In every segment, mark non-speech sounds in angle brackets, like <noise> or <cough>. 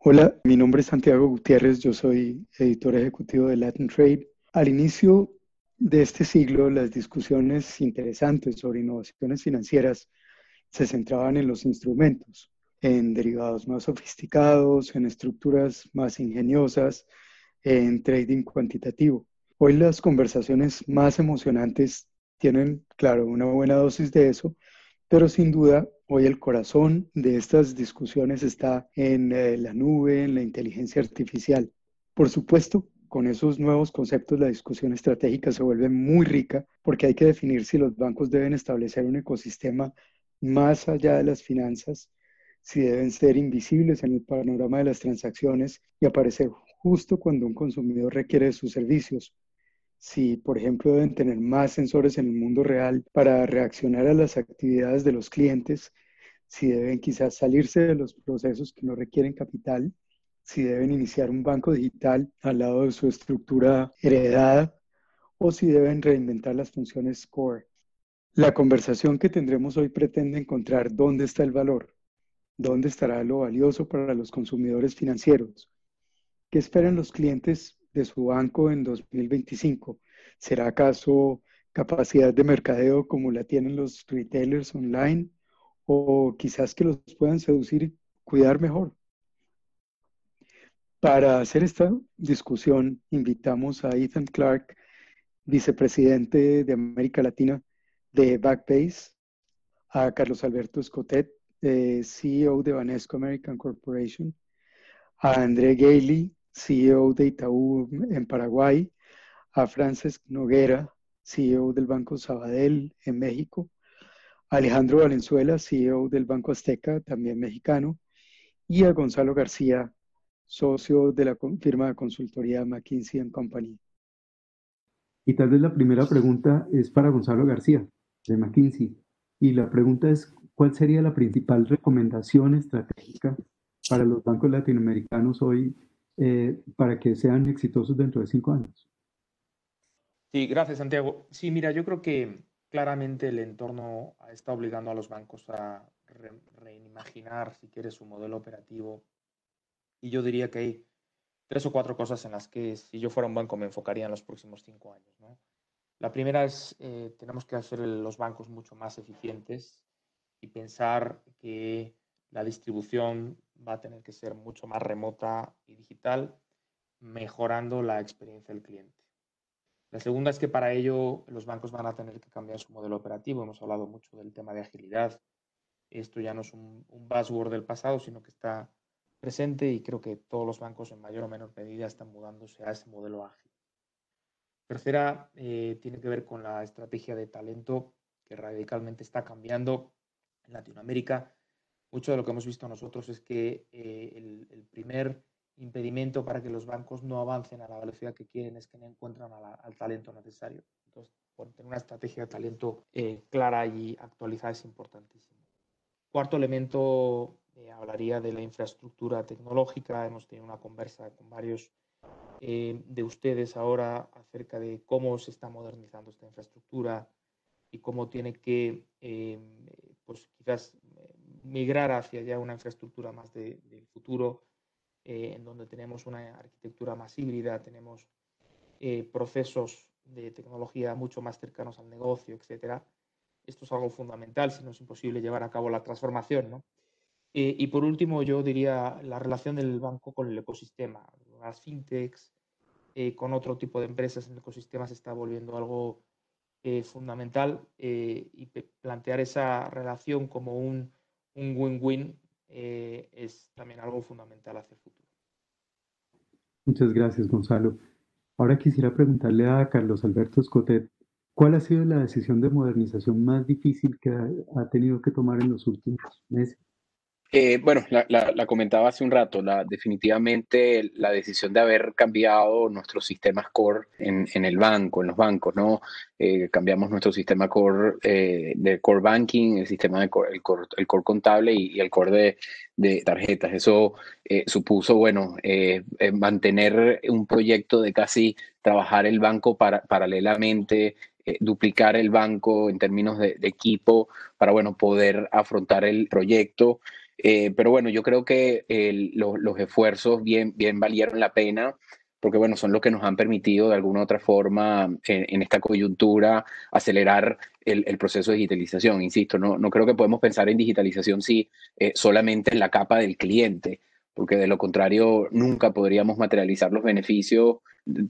Hola, mi nombre es Santiago Gutiérrez, yo soy editor ejecutivo de Latin Trade. Al inicio de este siglo, las discusiones interesantes sobre innovaciones financieras se centraban en los instrumentos, en derivados más sofisticados, en estructuras más ingeniosas, en trading cuantitativo. Hoy las conversaciones más emocionantes tienen, claro, una buena dosis de eso, pero sin duda hoy el corazón de estas discusiones está en eh, la nube, en la inteligencia artificial. Por supuesto, con esos nuevos conceptos la discusión estratégica se vuelve muy rica porque hay que definir si los bancos deben establecer un ecosistema más allá de las finanzas, si deben ser invisibles en el panorama de las transacciones y aparecer justo cuando un consumidor requiere de sus servicios, si, por ejemplo, deben tener más sensores en el mundo real para reaccionar a las actividades de los clientes, si deben quizás salirse de los procesos que no requieren capital, si deben iniciar un banco digital al lado de su estructura heredada o si deben reinventar las funciones core. La conversación que tendremos hoy pretende encontrar dónde está el valor, dónde estará lo valioso para los consumidores financieros, qué esperan los clientes de su banco en 2025? ¿Será acaso capacidad de mercadeo como la tienen los retailers online? ¿O quizás que los puedan seducir y cuidar mejor? Para hacer esta discusión, invitamos a Ethan Clark, vicepresidente de América Latina de Backbase, a Carlos Alberto Escotet, CEO de Vanesco American Corporation, a André Gailey, CEO de Itaú en Paraguay, a Frances Noguera, CEO del Banco Sabadell en México, Alejandro Valenzuela, CEO del Banco Azteca, también mexicano, y a Gonzalo García, socio de la firma de consultoría McKinsey Company. Y tal vez la primera pregunta es para Gonzalo García, de McKinsey. Y la pregunta es, ¿cuál sería la principal recomendación estratégica para los bancos latinoamericanos hoy eh, para que sean exitosos dentro de cinco años. Sí, gracias Santiago. Sí, mira, yo creo que claramente el entorno está obligando a los bancos a reimaginar, si quieres, su modelo operativo. Y yo diría que hay tres o cuatro cosas en las que si yo fuera un banco me enfocaría en los próximos cinco años. La primera es, eh, tenemos que hacer los bancos mucho más eficientes y pensar que la distribución va a tener que ser mucho más remota y digital, mejorando la experiencia del cliente. La segunda es que para ello los bancos van a tener que cambiar su modelo operativo. Hemos hablado mucho del tema de agilidad. Esto ya no es un, buzzword del pasado, sino que está presente y creo que todos los bancos en mayor o menor medida están mudándose a ese modelo ágil. Tercera, eh, tiene que ver con la estrategia de talento que radicalmente está cambiando en Latinoamérica mucho de lo que hemos visto nosotros es que eh, el, primer impedimento para que los bancos no avancen a la velocidad que quieren es que no encuentran al talento necesario. Entonces, tener una estrategia de talento eh, clara y actualizada es importantísimo. Cuarto elemento, eh, hablaría de la infraestructura tecnológica. Hemos tenido una conversa con varios de ustedes ahora acerca de cómo se está modernizando esta infraestructura y cómo tiene que, pues quizás migrar hacia ya una infraestructura más del futuro, eh, en donde tenemos una arquitectura más híbrida, tenemos eh, procesos de tecnología mucho más cercanos al negocio, etc. Esto es algo fundamental, si no es imposible llevar a cabo la transformación. ¿no? Eh, y por último, yo diría la relación del banco con el ecosistema. Las fintechs, con otro tipo de empresas en el ecosistema se está volviendo algo fundamental y plantear esa relación como un un win-win eh, es también algo fundamental hacia el futuro. Muchas gracias, Gonzalo. Ahora quisiera preguntarle a Carlos Alberto Escotet, ¿cuál ha sido la decisión de modernización más difícil que ha tenido que tomar en los últimos meses? Eh, bueno, la, comentaba hace un rato, la, definitivamente la decisión de haber cambiado nuestros sistemas core en, el banco, en los bancos, ¿no? Eh, cambiamos nuestro sistema core eh, de core banking, el sistema de core, el, core, el core contable y, el core de, tarjetas. Eso supuso, bueno, mantener un proyecto de casi trabajar el banco para, paralelamente, duplicar el banco en términos de, equipo para, bueno, poder afrontar el proyecto. Eh, pero bueno, yo creo que los esfuerzos bien, bien valieron la pena porque bueno, son los que nos han permitido de alguna u otra forma en, esta coyuntura acelerar el, proceso de digitalización. Insisto, no, no creo que podemos pensar en digitalización si eh, solamente en la capa del cliente, porque de lo contrario nunca podríamos materializar los beneficios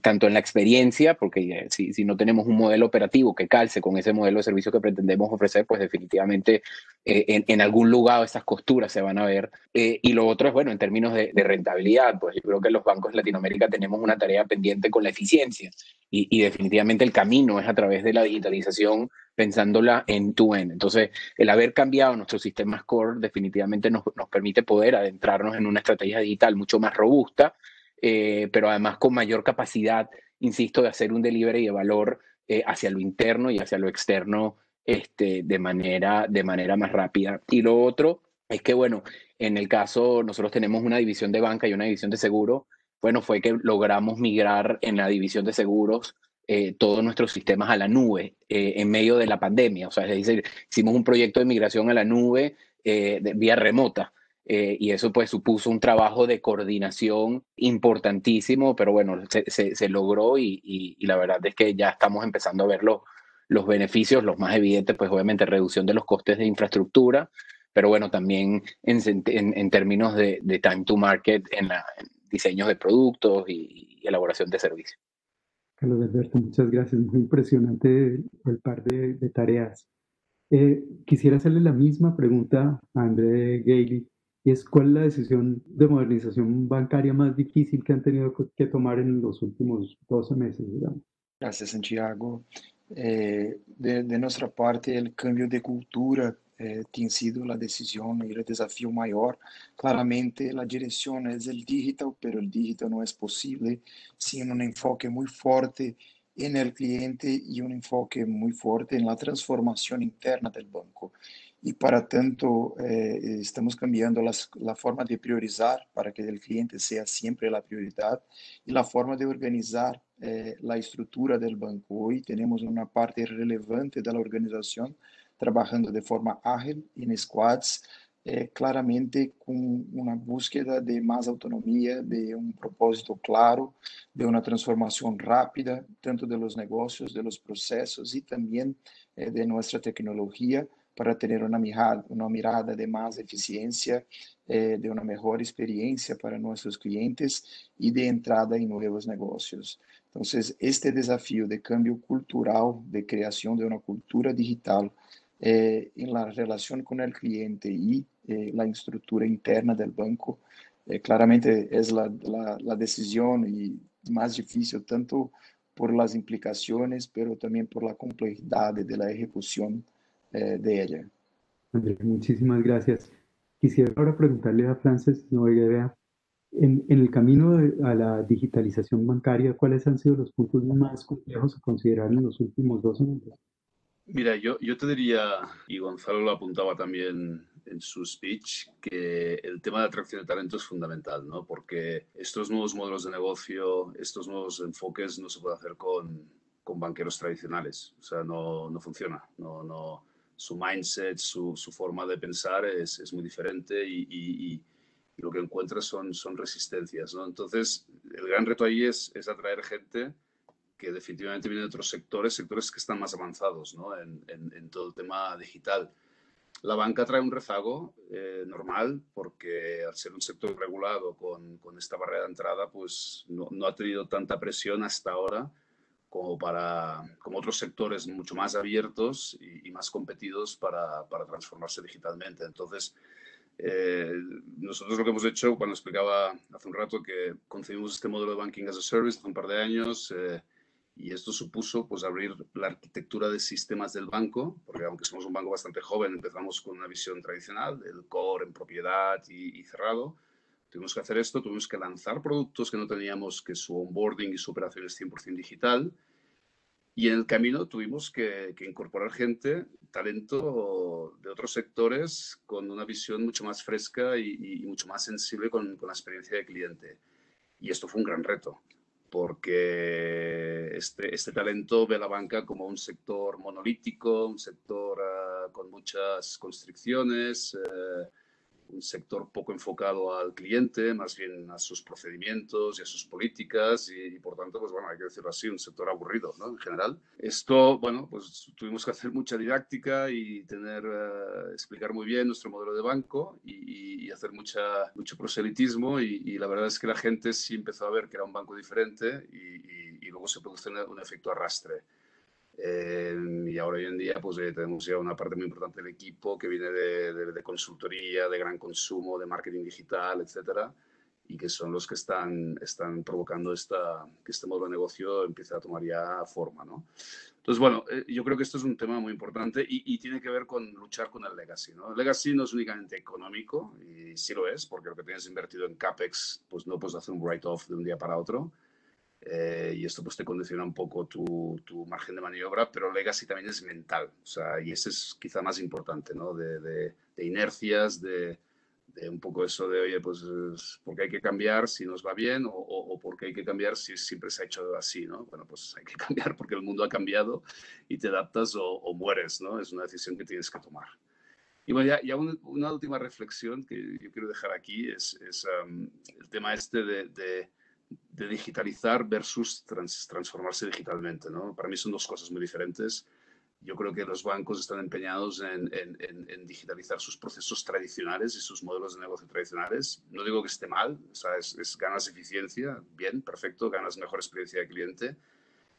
tanto en la experiencia, porque eh, si, si, no tenemos un modelo operativo que calce con ese modelo de servicio que pretendemos ofrecer, pues definitivamente eh, en, en, algún lugar esas costuras se van a ver. Eh, y lo otro es, bueno, en términos de, de, rentabilidad, pues yo creo que los bancos de Latinoamérica tenemos una tarea pendiente con la eficiencia y, y definitivamente el camino es a través de la digitalización pensándola en tu end. Entonces, el haber cambiado nuestro sistema core definitivamente nos, nos permite poder adentrarnos en una estrategia digital mucho más robusta, eh, pero además con mayor capacidad, insisto, de hacer un delivery de valor eh, hacia lo interno y hacia lo externo este, de, manera, de manera más rápida. Y lo otro es que, bueno, en el caso, nosotros tenemos una división de banca y una división de seguro. Bueno, fue que logramos migrar en la división de seguros eh, todos nuestros sistemas a la nube en medio de la pandemia. O sea, es decir, hicimos un proyecto de migración a la nube de, vía remota. Eh, y eso pues supuso un trabajo de coordinación importantísimo, pero bueno, se, se, logró y, y, la verdad es que ya estamos empezando a ver los, los beneficios, los más evidentes, pues obviamente reducción de los costes de infraestructura, pero bueno, también en, en, en términos de, de, time to market, en, la, diseños de productos y, elaboración de servicios. Carlos Alberto, muchas gracias. Muy impresionante el par de, de tareas. Eh, quisiera hacerle la misma pregunta a André Gailey y es cuál es la decisión de modernización bancaria más difícil que han tenido que tomar en los últimos 12 meses, digamos. Gracias, Santiago. Eh, de, de, nuestra parte, el cambio de cultura eh, tiene sido la decisión y el desafío mayor. Claramente, la dirección es el digital, pero el digital no es posible sin un enfoque muy fuerte en el cliente y un enfoque muy fuerte en la transformación interna del banco y para tanto eh, estamos cambiando las, la forma de priorizar para que el cliente sea siempre la prioridad y la forma de organizar eh, la estructura del banco. Hoy tenemos una parte relevante de la organización trabajando de forma ágil en squads, eh, claramente con una búsqueda de más autonomía, de un propósito claro, de una transformación rápida, tanto de los negocios, de los procesos y también de nuestra tecnología para ter uma mirada, mirada de mais eficiência, eh, de uma melhor experiência para nossos clientes e de entrada em novos negócios. Então, este desafio de cambio cultural, de criação de uma cultura digital eh, relação com o cliente e eh, estrutura interna do banco, eh, claramente é a, y más difícil, tanto por las implicaciones, pero también por la complejidad de la ejecución eh, de ella. Andrés, muchísimas gracias. Quisiera ahora preguntarle a Frances Noguera, en, en el camino de, a la digitalización bancaria, ¿cuáles han sido los puntos más complejos a considerar en los últimos dos años? Mira, yo, yo te diría, y Gonzalo lo apuntaba también en su speech, que el tema de atracción de talento es fundamental, ¿no? Porque estos nuevos modelos de negocio, estos nuevos enfoques no se puede hacer con, con banqueros tradicionales. O sea, no, no funciona. No, no, su mindset, su, su forma de pensar es, es muy diferente y, y, y, lo que encuentra son, son resistencias. ¿no? Entonces, el gran reto ahí es, es, atraer gente que definitivamente viene de otros sectores, sectores que están más avanzados ¿no? en, en, en, todo el tema digital. La banca trae un rezago eh, normal porque al ser un sector regulado con, con esta barrera de entrada, pues no, no ha tenido tanta presión hasta ahora como para como otros sectores mucho más abiertos y, y más competidos para, para, transformarse digitalmente. Entonces, eh, nosotros lo que hemos hecho, cuando explicaba hace un rato que concebimos este modelo de Banking as a Service hace un par de años, eh, y esto supuso pues, abrir la arquitectura de sistemas del banco, porque aunque somos un banco bastante joven, empezamos con una visión tradicional, el core en propiedad y, y cerrado, Tuvimos que hacer esto, tuvimos que lanzar productos que no teníamos, que su onboarding y su operación es 100% digital. Y en el camino tuvimos que, que, incorporar gente, talento de otros sectores con una visión mucho más fresca y, y mucho más sensible con, con, la experiencia de cliente. Y esto fue un gran reto, porque este, este talento ve la banca como un sector monolítico, un sector uh, con muchas constricciones. Uh, un sector poco enfocado al cliente, más bien a sus procedimientos y a sus políticas y, por tanto, pues bueno, hay que decirlo así, un sector aburrido, ¿no? En general. Esto, bueno, pues tuvimos que hacer mucha didáctica y tener, eh, explicar muy bien nuestro modelo de banco y, hacer mucha, mucho proselitismo y, la verdad es que la gente sí empezó a ver que era un banco diferente y, luego se produce un efecto arrastre. Eh, y ahora hoy en día pues eh, tenemos ya una parte muy importante del equipo que viene de, de, consultoría, de gran consumo, de marketing digital, etcétera, y que son los que están, están provocando esta, que este modo de negocio empiece a tomar ya forma. ¿no? Entonces, bueno, eh, yo creo que esto es un tema muy importante y, y, tiene que ver con luchar con el legacy. ¿no? El legacy no es únicamente económico, y sí lo es, porque lo que tienes invertido en CAPEX, pues no puedes hacer un write-off de un día para otro eh, y esto pues te condiciona un poco tu, tu, margen de maniobra, pero legacy también es mental, o sea, y ese es quizá más importante, ¿no? De, de, inercias, de, de, un poco eso de, oye, pues porque hay que cambiar si nos va bien o, o, porque hay que cambiar si siempre se ha hecho así, ¿no? Bueno, pues hay que <laughs> cambiar porque el mundo ha cambiado y te adaptas o, o mueres, ¿no? Es una decisión que tienes que tomar. Y bueno, ya, ya una, última reflexión que yo quiero dejar aquí es, es um, el tema este de de digitalizar versus transformarse digitalmente. ¿no? Para mí son dos cosas muy diferentes. Yo creo que los bancos están empeñados en, digitalizar sus procesos tradicionales y sus modelos de negocio tradicionales. No digo que esté mal, o sea, es, ganas eficiencia, bien, perfecto, ganas mejor experiencia de cliente,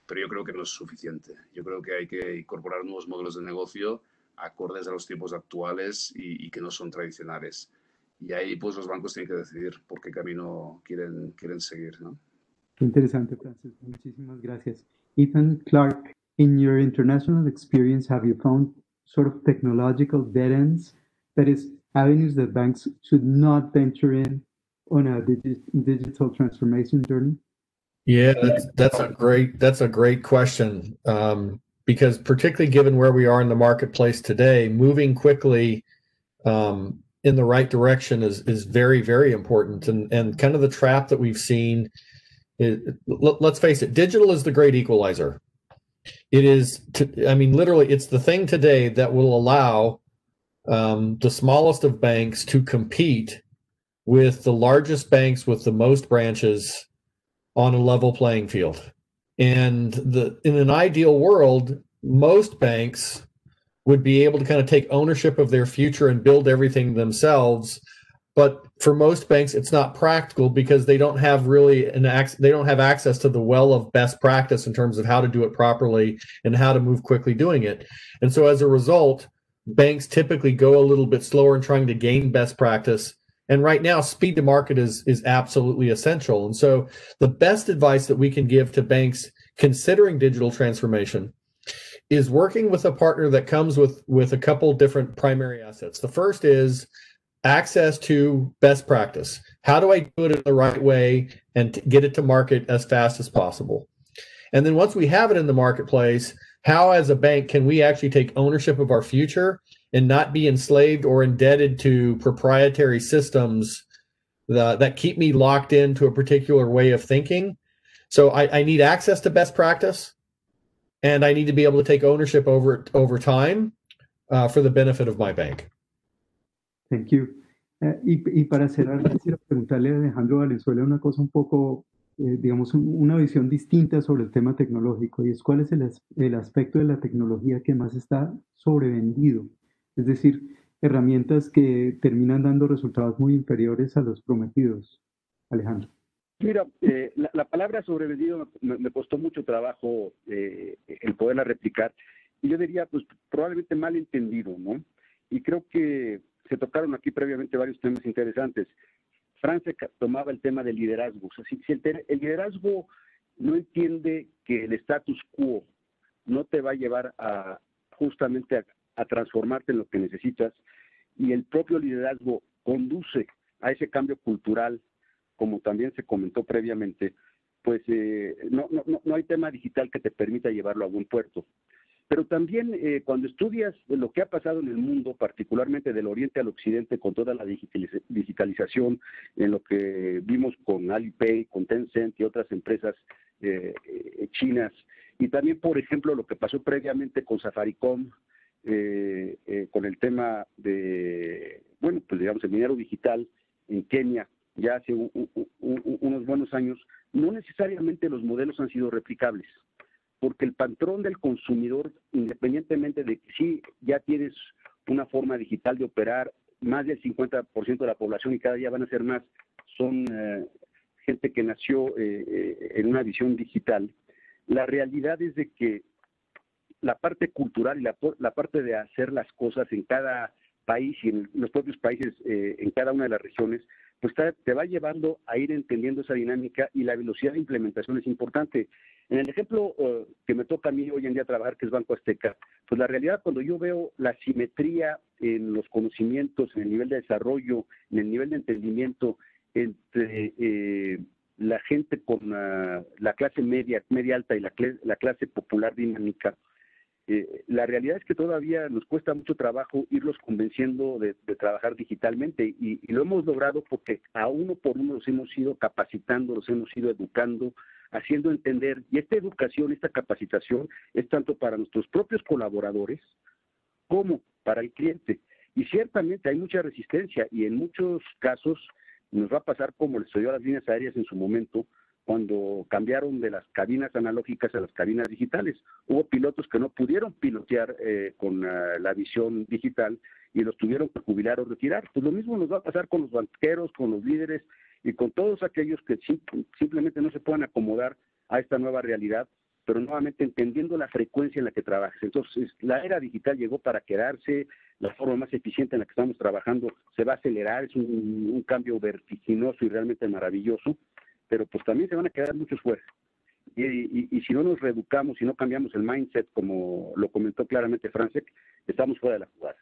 pero yo creo que no es suficiente. Yo creo que hay que incorporar nuevos modelos de negocio acordes a los tiempos actuales y que no son tradicionales y ahí pues los bancos tienen que decidir por qué camino quieren, quieren seguir, ¿no? Qué interesante, Francis. Muchísimas gracias. Ethan Clark, in your international experience, have you found sort of technological dead ends, that is, avenues that banks should not venture in on a digi digital transformation journey? Yeah, that's, that's a great that's a great question um, because particularly given where we are in the marketplace today, moving quickly um, in the right direction is is very very important. And and kind of the trap that we've seen it, let's face it digital is the great equalizer. It is to, i mean literally it's the thing today that will allow um, the smallest of banks to compete with the largest banks with the most branches on a level playing field. And the in an ideal world most banks would be able to kind of take ownership of their future and build everything themselves. But for most banks it's not practical because they don't have really an ac- they don't have access to the well of best practice in terms of how to do it properly and how to move quickly doing it. And so as a result banks typically go a little bit slower in trying to gain best practice. And right now speed to market is is absolutely essential. And so the best advice that we can give to banks considering digital transformation is working with a partner that comes with with a couple different primary assets. The first is access to best practice. How do I do it in the right way and get it to market as fast as possible? And then once we have it in the marketplace, how as a bank can we actually take ownership of our future and not be enslaved or indebted to proprietary systems that, that keep me locked into a particular way of thinking? So I, I need access to best practice and I need to be able to take ownership over over time uh, for the benefit of my bank. Thank you. Eh, y, y, para cerrar, quisiera preguntarle a Alejandro Valenzuela una cosa un poco, eh, digamos, un, una visión distinta sobre el tema tecnológico, y es cuál es el, el aspecto de la tecnología que más está sobrevendido. Es decir, herramientas que terminan dando resultados muy inferiores a los prometidos. Alejandro. Mira, eh, la, la, palabra sobrevendido me, costó mucho trabajo eh, el poderla replicar. Y yo diría, pues probablemente mal entendido, ¿no? Y creo que se tocaron aquí previamente varios temas interesantes. Francia tomaba el tema del liderazgo. O sea, si, si el, el, liderazgo no entiende que el status quo no te va a llevar a justamente a transformarte en lo que necesitas y el propio liderazgo conduce a ese cambio cultural como también se comentó previamente, pues eh, no, no, no hay tema digital que te permita llevarlo a buen puerto. Pero también eh, cuando estudias lo que ha pasado en el mundo, particularmente del oriente al occidente, con toda la digitalización, en lo que vimos con Alipay, con Tencent y otras empresas eh, eh chinas, y también, por ejemplo, lo que pasó previamente con Safaricom, eh, con el tema de bueno, pues digamos, el dinero digital en Kenia ya hace unos buenos años, no necesariamente los modelos han sido replicables, porque el patrón del consumidor, independientemente de que sí ya tienes una forma digital de operar, más del 50% de la población y cada día van a ser más, son eh, gente que nació eh, eh, en una visión digital. La realidad es de que la parte cultural y la, la parte de hacer las cosas en cada país y en los propios países, en cada una de las regiones, pues te va llevando a ir entendiendo esa dinámica y la velocidad de implementación es importante. En el ejemplo eh, que me toca a mí hoy en día trabajar, que es Banco Azteca, pues la realidad cuando yo veo la simetría en los conocimientos, en el nivel de desarrollo, en el nivel de entendimiento entre eh, la gente con la clase media, media alta y la, la clase popular dinámica, eh, la realidad es que todavía nos cuesta mucho trabajo irlos convenciendo de, trabajar digitalmente y, lo hemos logrado porque a uno por uno los hemos ido capacitando, los hemos ido educando, haciendo entender. Y esta educación, esta capacitación es tanto para nuestros propios colaboradores como para el cliente. Y ciertamente hay mucha resistencia y en muchos casos nos va a pasar como le sucedió a las líneas aéreas en su momento, cuando cambiaron de las cabinas analógicas a las cabinas digitales. Hubo pilotos que no pudieron pilotear eh, con ah, la visión digital y los tuvieron que jubilar o retirar. Pues lo mismo nos va a pasar con los banqueros, con los líderes y con todos aquellos que simplemente no se puedan acomodar a esta nueva realidad, pero nuevamente entendiendo la frecuencia en la que trabajas. Entonces, la era digital llegó para quedarse, la forma más eficiente en la que estamos trabajando se va a acelerar, es un cambio vertiginoso y realmente maravilloso pero pues también se van a quedar muchos fuera. Y, si no nos reeducamos, si no cambiamos el mindset, como lo comentó claramente Francek, estamos fuera de la jugada.